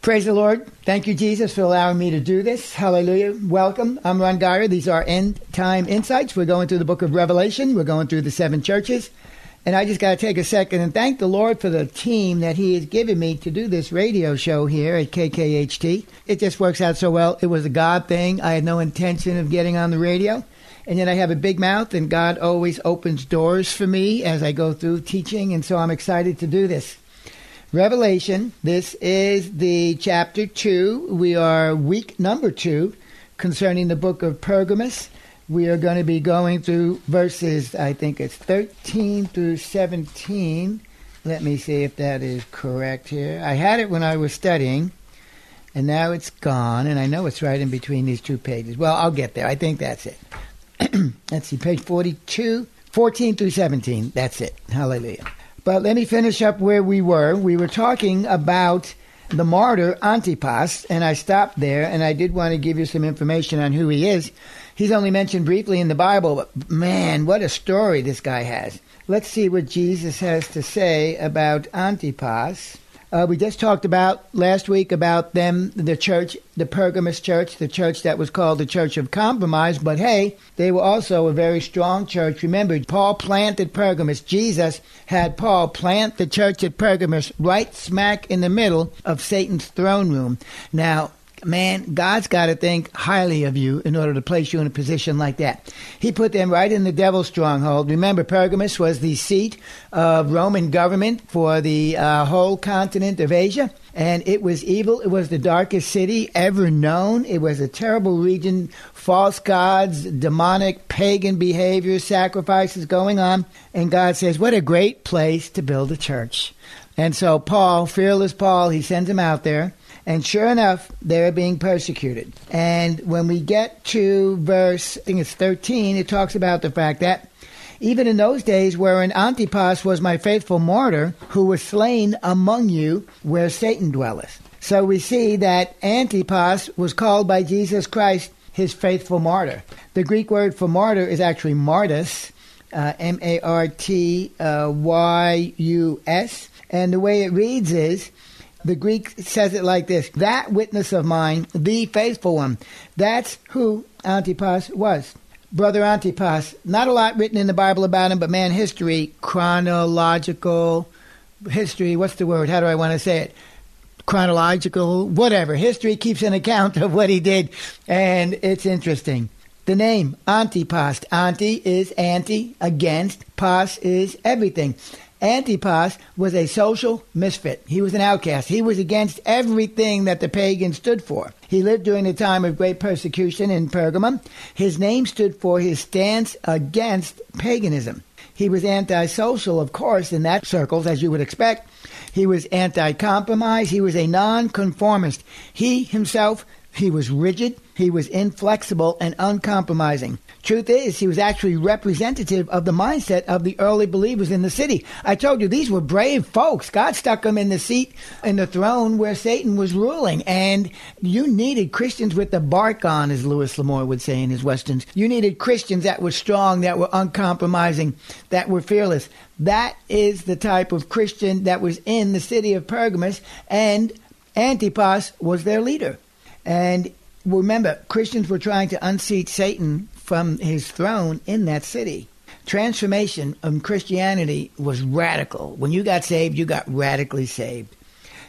Praise the Lord. Thank you, Jesus, for allowing me to do this. Hallelujah. Welcome. I'm Ron Geyer. These are end time insights. We're going through the book of Revelation. We're going through the seven churches. And I just got to take a second and thank the Lord for the team that He has given me to do this radio show here at KKHT. It just works out so well. It was a God thing. I had no intention of getting on the radio. And yet I have a big mouth, and God always opens doors for me as I go through teaching. And so I'm excited to do this. Revelation. This is the chapter 2. We are week number 2 concerning the book of Pergamus. We are going to be going through verses, I think it's 13 through 17. Let me see if that is correct here. I had it when I was studying, and now it's gone, and I know it's right in between these two pages. Well, I'll get there. I think that's it. Let's see, page 42, 14 through 17. That's it. Hallelujah. But let me finish up where we were. We were talking about the martyr Antipas, and I stopped there, and I did want to give you some information on who he is. He's only mentioned briefly in the Bible, but man, what a story this guy has. Let's see what Jesus has to say about Antipas. Uh, we just talked about last week about them, the church, the Pergamus church, the church that was called the Church of Compromise. But hey, they were also a very strong church. Remember, Paul planted Pergamus. Jesus had Paul plant the church at Pergamus right smack in the middle of Satan's throne room. Now, man, God's got to think highly of you in order to place you in a position like that. He put them right in the devil's stronghold. Remember, Pergamus was the seat of Roman government for the uh, whole continent of Asia. And it was evil. It was the darkest city ever known. It was a terrible region, false gods, demonic, pagan behavior, sacrifices going on. And God says, What a great place to build a church. And so, Paul, fearless Paul, he sends him out there. And sure enough, they're being persecuted. And when we get to verse, I think it's 13, it talks about the fact that even in those days wherein Antipas was my faithful martyr, who was slain among you where Satan dwelleth. So we see that Antipas was called by Jesus Christ his faithful martyr. The Greek word for martyr is actually martys, uh, M A R T Y U S. And the way it reads is, the Greek says it like this That witness of mine, the faithful one. That's who Antipas was. Brother Antipas, not a lot written in the Bible about him, but man, history, chronological history, what's the word? How do I want to say it? Chronological, whatever. History keeps an account of what he did, and it's interesting. The name Antipas, anti is anti, against, pas is everything. Antipas was a social misfit. He was an outcast. He was against everything that the pagans stood for. He lived during a time of great persecution in Pergamum. His name stood for his stance against paganism. He was antisocial, of course, in that circles, as you would expect. He was anti-compromise. He was a nonconformist. He himself, he was rigid. He was inflexible and uncompromising. Truth is, he was actually representative of the mindset of the early believers in the city. I told you these were brave folks. God stuck them in the seat, in the throne where Satan was ruling. And you needed Christians with the bark on, as Louis L'Amour would say in his Westerns. You needed Christians that were strong, that were uncompromising, that were fearless. That is the type of Christian that was in the city of Pergamus, and Antipas was their leader. And remember, Christians were trying to unseat Satan from his throne in that city. transformation of Christianity was radical. When you got saved, you got radically saved.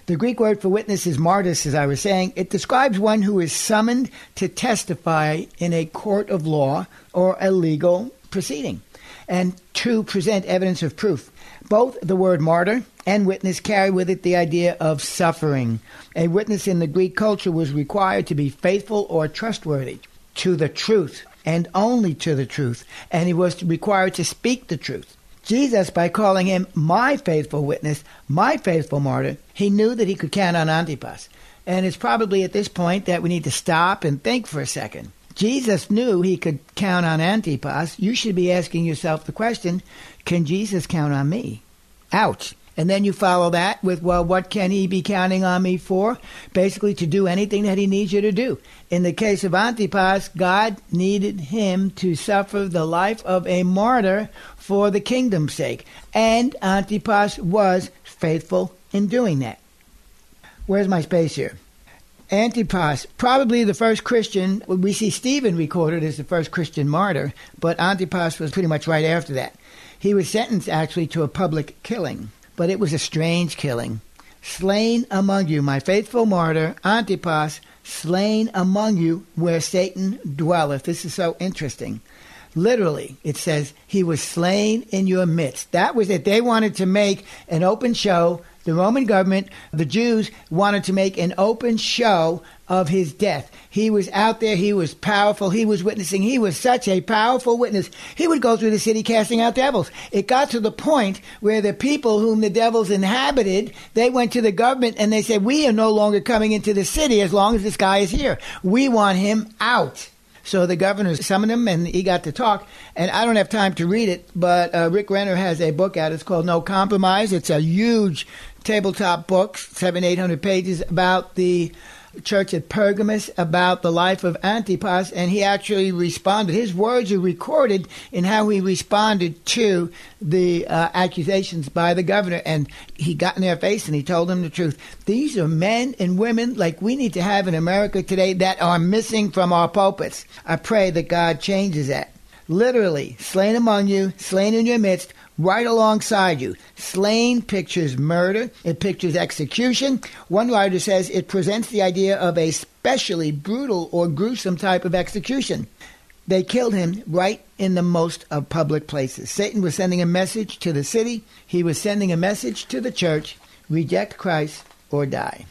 The Greek word for witness is martys, as I was saying. It describes one who is summoned to testify in a court of law or a legal proceeding and to present evidence of proof. Both the word martyr and witness carry with it the idea of suffering. A witness in the Greek culture was required to be faithful or trustworthy to the truth and only to the truth, and he was required to speak the truth. Jesus, by calling him my faithful witness, my faithful martyr, he knew that he could count on Antipas. And it's probably at this point that we need to stop and think for a second. Jesus knew he could count on Antipas. You should be asking yourself the question can Jesus count on me? Ouch. And then you follow that with, well, what can he be counting on me for? Basically, to do anything that he needs you to do. In the case of Antipas, God needed him to suffer the life of a martyr for the kingdom's sake. And Antipas was faithful in doing that. Where's my space here? Antipas, probably the first Christian. We see Stephen recorded as the first Christian martyr, but Antipas was pretty much right after that. He was sentenced actually to a public killing but it was a strange killing. Slain among you, my faithful martyr, Antipas, slain among you where Satan dwelleth. This is so interesting. Literally, it says, he was slain in your midst. That was it. They wanted to make an open show the Roman government, the Jews, wanted to make an open show of his death. He was out there, he was powerful, he was witnessing, he was such a powerful witness. He would go through the city casting out devils. It got to the point where the people whom the devils inhabited, they went to the government and they said, We are no longer coming into the city as long as this guy is here. We want him out. So the governor summoned him, and he got to talk. And I don't have time to read it, but uh, Rick Renner has a book out. It's called No Compromise. It's a huge tabletop books, seven, eight hundred pages about the church at Pergamus about the life of Antipas, and he actually responded. His words are recorded in how he responded to the uh, accusations by the governor, and he got in their face and he told them the truth. These are men and women like we need to have in America today that are missing from our pulpits. I pray that God changes that. Literally, slain among you, slain in your midst, right alongside you. Slain pictures murder, it pictures execution. One writer says it presents the idea of a specially brutal or gruesome type of execution. They killed him right in the most of public places. Satan was sending a message to the city, he was sending a message to the church reject Christ or die.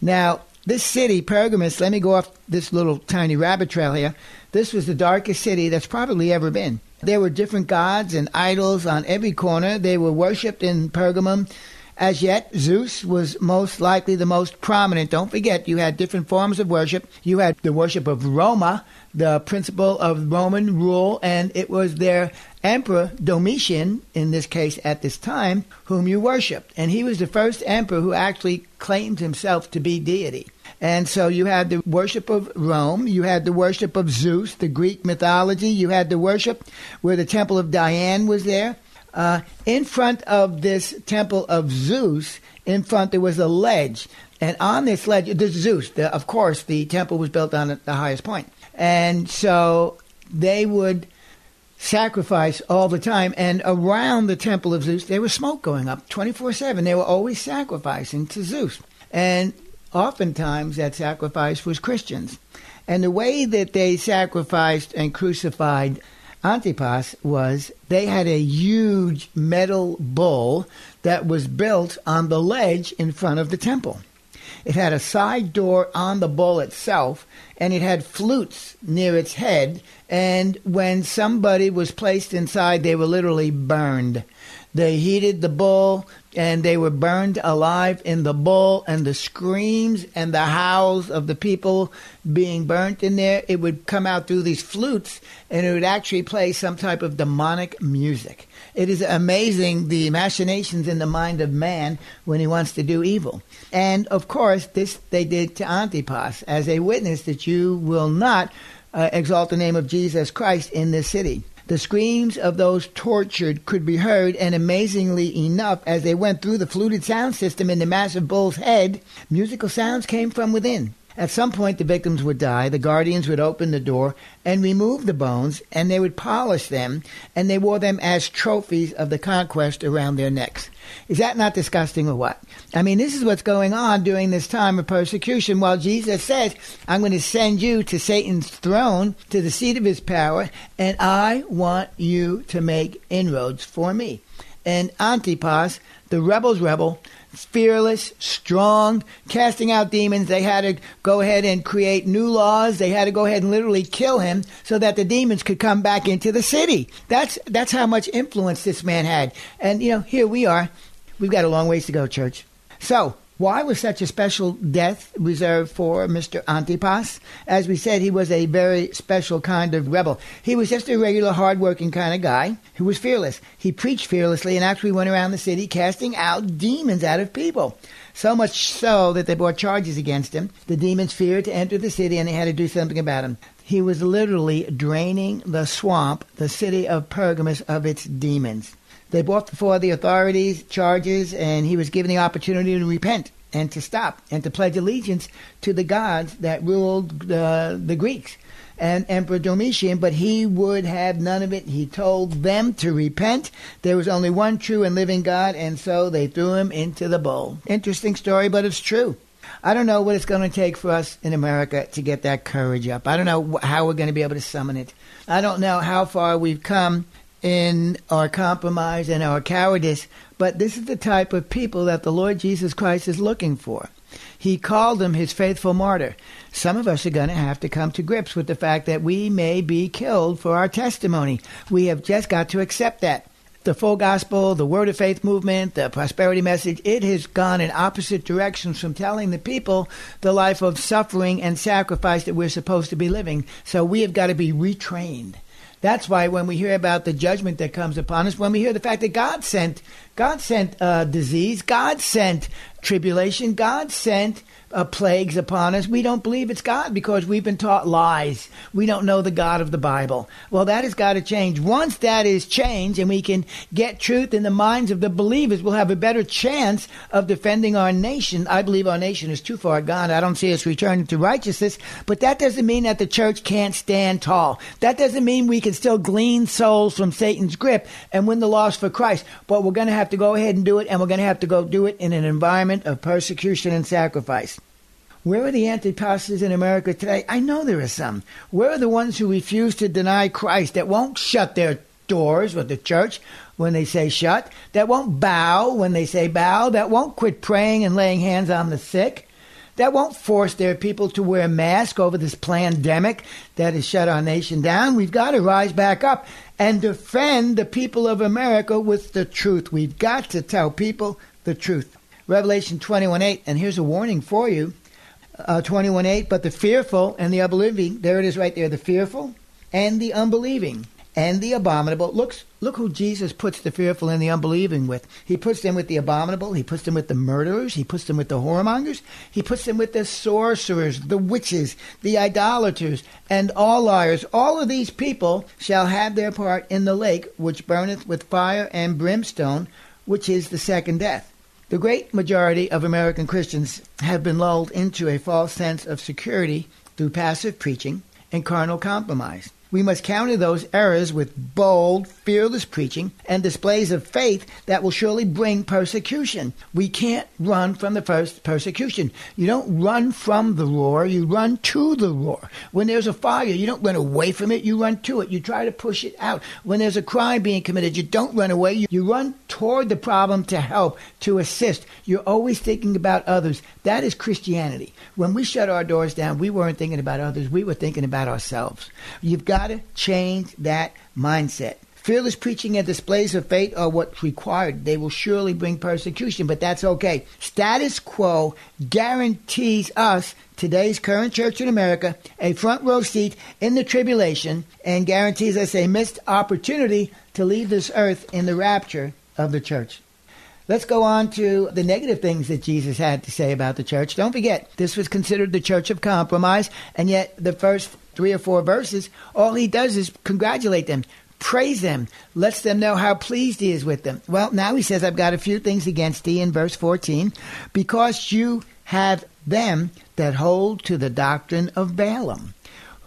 Now, this city, Pergamus, let me go off this little tiny rabbit trail here. This was the darkest city that's probably ever been. There were different gods and idols on every corner. They were worshipped in Pergamum. As yet, Zeus was most likely the most prominent. Don't forget, you had different forms of worship. You had the worship of Roma, the principle of Roman rule, and it was their emperor, Domitian, in this case at this time, whom you worshiped. And he was the first emperor who actually claimed himself to be deity. And so you had the worship of Rome, you had the worship of Zeus, the Greek mythology, you had the worship where the temple of Diane was there. Uh, in front of this temple of Zeus, in front there was a ledge. And on this ledge, there's Zeus. The, of course, the temple was built on the highest point. And so they would sacrifice all the time. And around the temple of Zeus, there was smoke going up 24 7. They were always sacrificing to Zeus. And oftentimes that sacrifice was Christians. And the way that they sacrificed and crucified Antipas was they had a huge metal bull that was built on the ledge in front of the temple. It had a side door on the bull itself, and it had flutes near its head. And when somebody was placed inside, they were literally burned. They heated the bull, and they were burned alive in the bull and the screams and the howls of the people being burnt in there. It would come out through these flutes and it would actually play some type of demonic music. It is amazing the machinations in the mind of man when he wants to do evil. And of course this they did to antipas as a witness that you will not uh, exalt the name of jesus christ in this city the screams of those tortured could be heard, and amazingly enough, as they went through the fluted sound system in the massive bull's head, musical sounds came from within. At some point, the victims would die. The guardians would open the door and remove the bones, and they would polish them, and they wore them as trophies of the conquest around their necks. Is that not disgusting or what? I mean, this is what's going on during this time of persecution. While Jesus says, I'm going to send you to Satan's throne, to the seat of his power, and I want you to make inroads for me. And Antipas, the rebel's rebel, fearless, strong, casting out demons. They had to go ahead and create new laws. They had to go ahead and literally kill him so that the demons could come back into the city. That's that's how much influence this man had. And you know, here we are. We've got a long ways to go, church. So, why was such a special death reserved for Mr. Antipas? As we said, he was a very special kind of rebel. He was just a regular, hard-working kind of guy who was fearless. He preached fearlessly and actually went around the city casting out demons out of people. So much so that they brought charges against him. The demons feared to enter the city and they had to do something about him. He was literally draining the swamp, the city of Pergamus, of its demons. They brought before the authorities charges, and he was given the opportunity to repent and to stop and to pledge allegiance to the gods that ruled uh, the Greeks and Emperor Domitian, but he would have none of it. He told them to repent. There was only one true and living God, and so they threw him into the bowl. Interesting story, but it's true. I don't know what it's going to take for us in America to get that courage up. I don't know how we're going to be able to summon it. I don't know how far we've come in our compromise and our cowardice, but this is the type of people that the Lord Jesus Christ is looking for. He called them his faithful martyr. Some of us are going to have to come to grips with the fact that we may be killed for our testimony. We have just got to accept that. The full gospel, the word of faith movement, the prosperity message, it has gone in opposite directions from telling the people the life of suffering and sacrifice that we're supposed to be living. So we have got to be retrained. That's why when we hear about the judgment that comes upon us, when we hear the fact that God sent, God sent uh, disease, God sent tribulation, God sent uh, plagues upon us. We don't believe it's God because we've been taught lies. We don't know the God of the Bible. Well, that has got to change. Once that is changed and we can get truth in the minds of the believers, we'll have a better chance of defending our nation. I believe our nation is too far gone. I don't see us returning to righteousness, but that doesn't mean that the church can't stand tall. That doesn't mean we can still glean souls from Satan's grip and win the lost for Christ. But we're going to have to go ahead and do it, and we're going to have to go do it in an environment of persecution and sacrifice. Where are the antipastors in America today? I know there are some. Where are the ones who refuse to deny Christ, that won't shut their doors with the church when they say shut, that won't bow when they say bow, that won't quit praying and laying hands on the sick, that won't force their people to wear masks over this pandemic that has shut our nation down? We've got to rise back up and defend the people of America with the truth. We've got to tell people the truth. Revelation 21 8, and here's a warning for you uh, 21 8, but the fearful and the unbelieving, there it is right there, the fearful and the unbelieving and the abominable. Looks, look who Jesus puts the fearful and the unbelieving with. He puts them with the abominable. He puts them with the murderers. He puts them with the whoremongers. He puts them with the sorcerers, the witches, the idolaters, and all liars. All of these people shall have their part in the lake which burneth with fire and brimstone, which is the second death. The great majority of American Christians have been lulled into a false sense of security through passive preaching and carnal compromise. We must counter those errors with bold, fearless preaching and displays of faith that will surely bring persecution. We can't run from the first persecution. You don't run from the roar, you run to the roar. When there's a fire, you don't run away from it, you run to it. You try to push it out. When there's a crime being committed, you don't run away, you, you run toward the problem to help, to assist. You're always thinking about others. That is Christianity. When we shut our doors down, we weren't thinking about others, we were thinking about ourselves. You've got to change that mindset. Fearless preaching and displays of faith are what's required. They will surely bring persecution, but that's okay. Status quo guarantees us, today's current church in America, a front row seat in the tribulation and guarantees us a missed opportunity to leave this earth in the rapture of the church. Let's go on to the negative things that Jesus had to say about the church. Don't forget, this was considered the church of compromise, and yet the first three or four verses, all he does is congratulate them, praise them, lets them know how pleased he is with them. Well, now he says, I've got a few things against thee in verse 14, because you have them that hold to the doctrine of Balaam.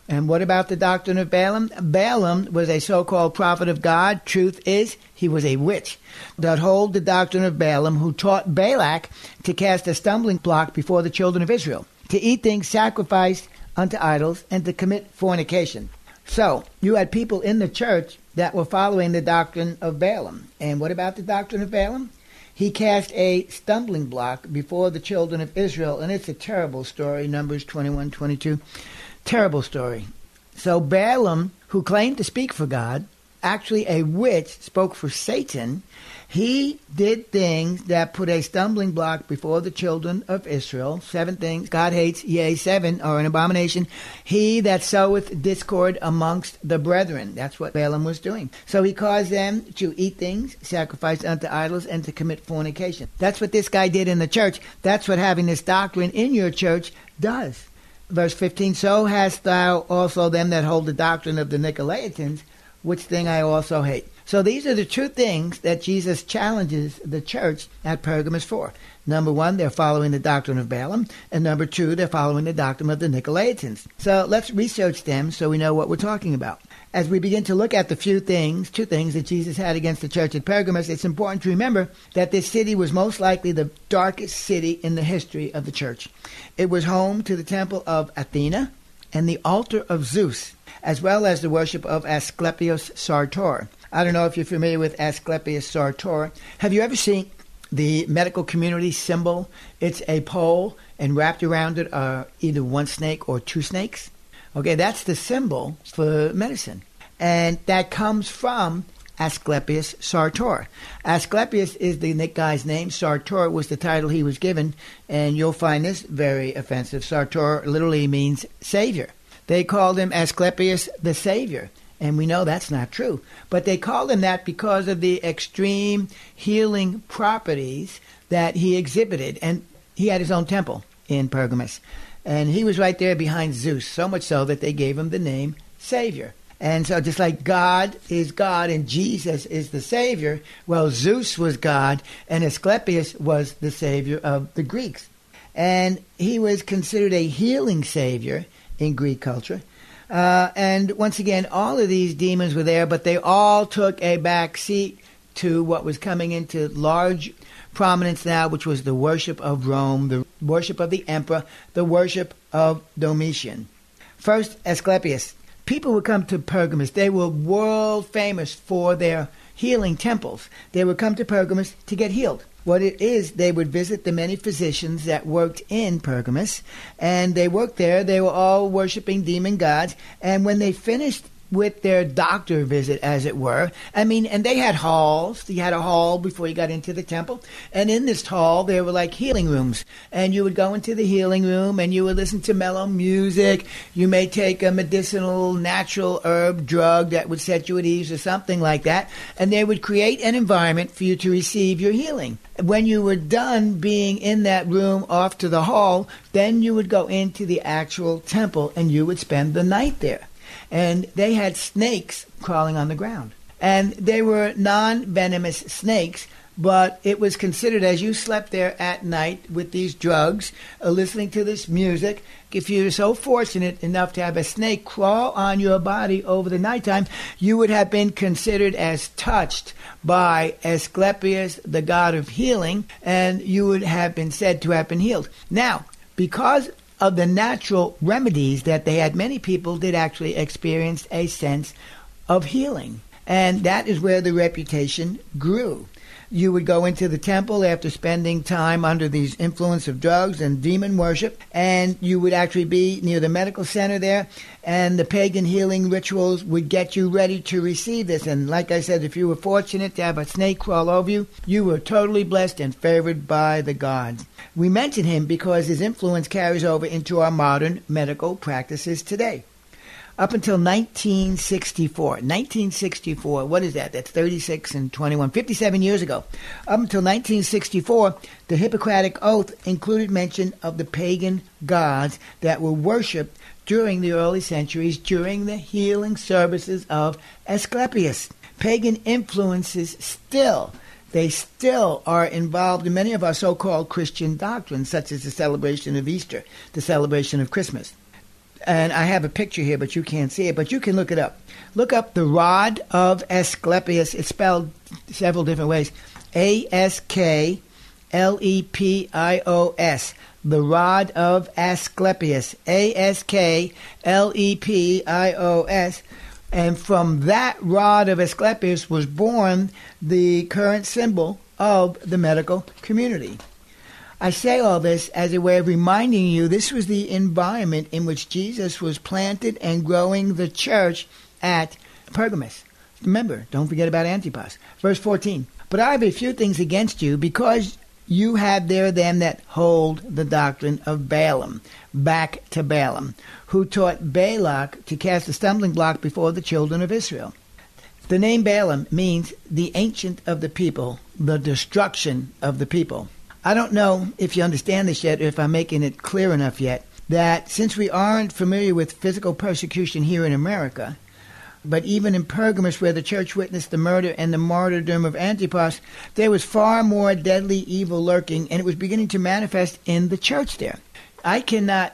And what about the doctrine of Balaam? Balaam was a so called prophet of God. Truth is, he was a witch that hold the doctrine of Balaam, who taught Balak to cast a stumbling block before the children of Israel, to eat things sacrificed unto idols, and to commit fornication. So, you had people in the church that were following the doctrine of Balaam. And what about the doctrine of Balaam? He cast a stumbling block before the children of Israel, and it's a terrible story, Numbers 21 22. Terrible story. So Balaam, who claimed to speak for God, actually a witch, spoke for Satan. He did things that put a stumbling block before the children of Israel. Seven things God hates, yea, seven are an abomination. He that soweth discord amongst the brethren. That's what Balaam was doing. So he caused them to eat things sacrificed unto idols and to commit fornication. That's what this guy did in the church. That's what having this doctrine in your church does verse 15 so hast thou also them that hold the doctrine of the nicolaitans which thing i also hate so these are the two things that jesus challenges the church at pergamos for number one they're following the doctrine of balaam and number two they're following the doctrine of the nicolaitans so let's research them so we know what we're talking about as we begin to look at the few things, two things that Jesus had against the church at Pergamos, it's important to remember that this city was most likely the darkest city in the history of the church. It was home to the temple of Athena and the altar of Zeus, as well as the worship of Asclepius Soter. I don't know if you're familiar with Asclepius Soter. Have you ever seen the medical community symbol? It's a pole, and wrapped around it are either one snake or two snakes. Okay, that's the symbol for medicine. And that comes from Asclepius Soter. Asclepius is the guy's name. Soter was the title he was given, and you'll find this very offensive. Soter literally means savior. They called him Asclepius the Savior, and we know that's not true. But they called him that because of the extreme healing properties that he exhibited, and he had his own temple in Pergamus. And he was right there behind Zeus, so much so that they gave him the name Savior. And so, just like God is God and Jesus is the Savior, well, Zeus was God and Asclepius was the Savior of the Greeks. And he was considered a healing Savior in Greek culture. Uh, and once again, all of these demons were there, but they all took a back seat to what was coming into large prominence now, which was the worship of Rome, the worship of the emperor, the worship of Domitian. First, Asclepius. People would come to Pergamus. They were world famous for their healing temples. They would come to Pergamus to get healed. What it is, they would visit the many physicians that worked in Pergamus, and they worked there. They were all worshiping demon gods, and when they finished with their doctor visit, as it were. I mean, and they had halls. You had a hall before you got into the temple. And in this hall, there were like healing rooms. And you would go into the healing room and you would listen to mellow music. You may take a medicinal, natural herb drug that would set you at ease or something like that. And they would create an environment for you to receive your healing. When you were done being in that room off to the hall, then you would go into the actual temple and you would spend the night there and they had snakes crawling on the ground. And they were non venomous snakes, but it was considered as you slept there at night with these drugs, uh, listening to this music. If you were so fortunate enough to have a snake crawl on your body over the nighttime, you would have been considered as touched by Asclepius, the god of healing, and you would have been said to have been healed. Now, because of the natural remedies that they had, many people did actually experience a sense of healing. And that is where the reputation grew you would go into the temple after spending time under these influence of drugs and demon worship, and you would actually be near the medical center there, and the pagan healing rituals would get you ready to receive this. And like I said, if you were fortunate to have a snake crawl over you, you were totally blessed and favored by the gods. We mention him because his influence carries over into our modern medical practices today up until 1964. 1964, what is that? That's 36 and 21, 57 years ago. Up until 1964, the Hippocratic Oath included mention of the pagan gods that were worshipped during the early centuries during the healing services of Asclepius. Pagan influences still they still are involved in many of our so called Christian doctrines, such as the celebration of Easter, the celebration of Christmas. And I have a picture here, but you can't see it, but you can look it up. Look up the rod of Asclepius. It's spelled several different ways A S K L E P I O S. The rod of Asclepius. A S K L E P I O S. And from that rod of Asclepius was born the current symbol of the medical community. I say all this as a way of reminding you this was the environment in which Jesus was planted and growing the church at Pergamus. Remember, don't forget about Antipas. Verse 14. But I have a few things against you because you have there them that hold the doctrine of Balaam, back to Balaam, who taught Balak to cast a stumbling block before the children of Israel. The name Balaam means the ancient of the people, the destruction of the people. I don't know if you understand this yet or if I'm making it clear enough yet that since we aren't familiar with physical persecution here in America, but even in Pergamus, where the church witnessed the murder and the martyrdom of Antipas, there was far more deadly evil lurking, and it was beginning to manifest in the church there. I cannot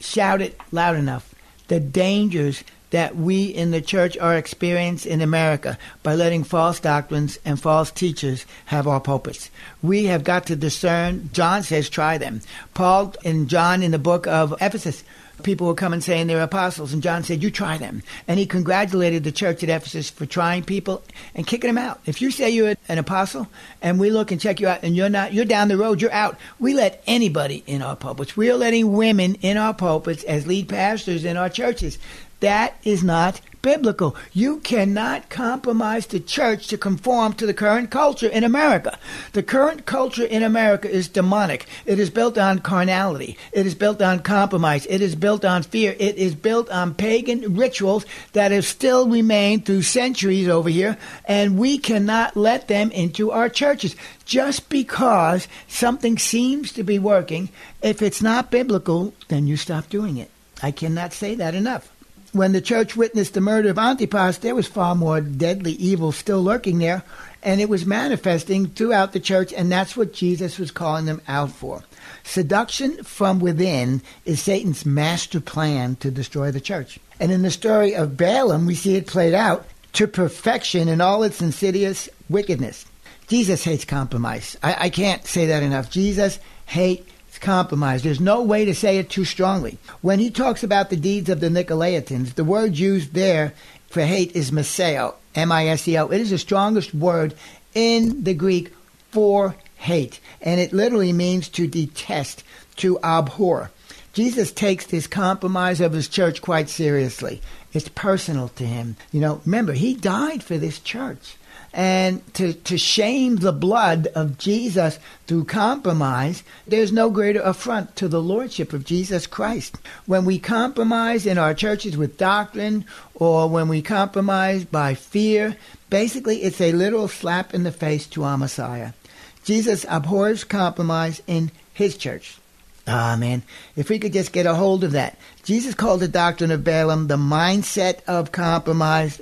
shout it loud enough. The dangers that we in the church are experiencing in America by letting false doctrines and false teachers have our pulpits. We have got to discern. John says, try them. Paul and John in the book of Ephesus people were coming saying they're apostles, and John said, "You try them." And he congratulated the church at Ephesus for trying people and kicking them out. If you say you're an apostle, and we look and check you out, and you're not, you're down the road, you're out. We let anybody in our pulpits. We are letting women in our pulpits as lead pastors in our churches. That is not biblical. You cannot compromise the church to conform to the current culture in America. The current culture in America is demonic. It is built on carnality. It is built on compromise. It is built on fear. It is built on pagan rituals that have still remained through centuries over here, and we cannot let them into our churches. Just because something seems to be working, if it's not biblical, then you stop doing it. I cannot say that enough when the church witnessed the murder of Antipas, there was far more deadly evil still lurking there, and it was manifesting throughout the church, and that's what Jesus was calling them out for. Seduction from within is Satan's master plan to destroy the church. And in the story of Balaam, we see it played out to perfection in all its insidious wickedness. Jesus hates compromise. I, I can't say that enough. Jesus hates compromise. There's no way to say it too strongly. When he talks about the deeds of the Nicolaitans, the word used there for hate is miseo, M-I-S-E-O. It is the strongest word in the Greek for hate, and it literally means to detest, to abhor. Jesus takes this compromise of his church quite seriously. It's personal to him. You know, remember, he died for this church and to, to shame the blood of Jesus through compromise, there's no greater affront to the lordship of Jesus Christ. When we compromise in our churches with doctrine or when we compromise by fear, basically it's a literal slap in the face to our Messiah. Jesus abhors compromise in his church. Ah, man, if we could just get a hold of that. Jesus called the doctrine of Balaam the mindset of compromise.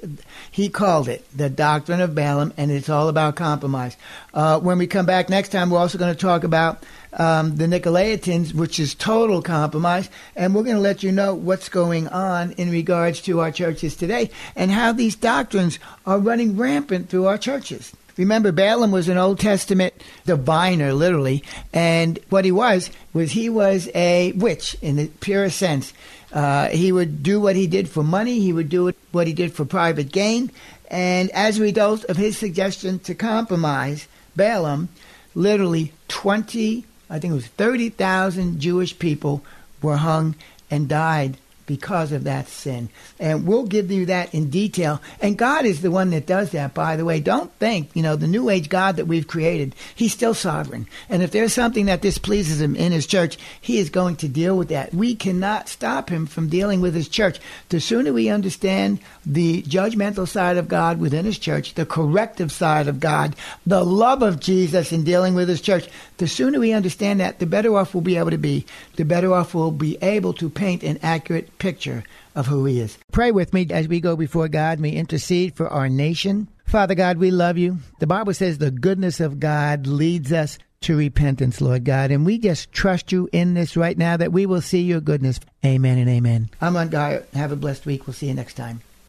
He called it the doctrine of Balaam, and it's all about compromise. Uh, when we come back next time, we're also going to talk about um, the Nicolaitans, which is total compromise, and we're going to let you know what's going on in regards to our churches today and how these doctrines are running rampant through our churches. Remember, Balaam was an Old Testament diviner, literally, and what he was was he was a witch in the purest sense. Uh, he would do what he did for money. He would do what he did for private gain. And as a result of his suggestion to compromise, Balaam, literally 20, I think it was 30,000 Jewish people were hung and died because of that sin. And we'll give you that in detail. And God is the one that does that, by the way. Don't think, you know, the New Age God that we've created, He's still sovereign. And if there's something that displeases Him in His church, He is going to deal with that. We cannot stop Him from dealing with His church. The sooner we understand the judgmental side of God within His church, the corrective side of God, the love of Jesus in dealing with His church, the sooner we understand that, the better off we'll be able to be. The better off we'll be able to paint an accurate picture of who He is. Pray with me as we go before God. We intercede for our nation, Father God, we love you. The Bible says the goodness of God leads us to repentance, Lord God. And we just trust you in this right now that we will see your goodness. Amen and amen. I'm Ron Geyer. Have a blessed week. We'll see you next time.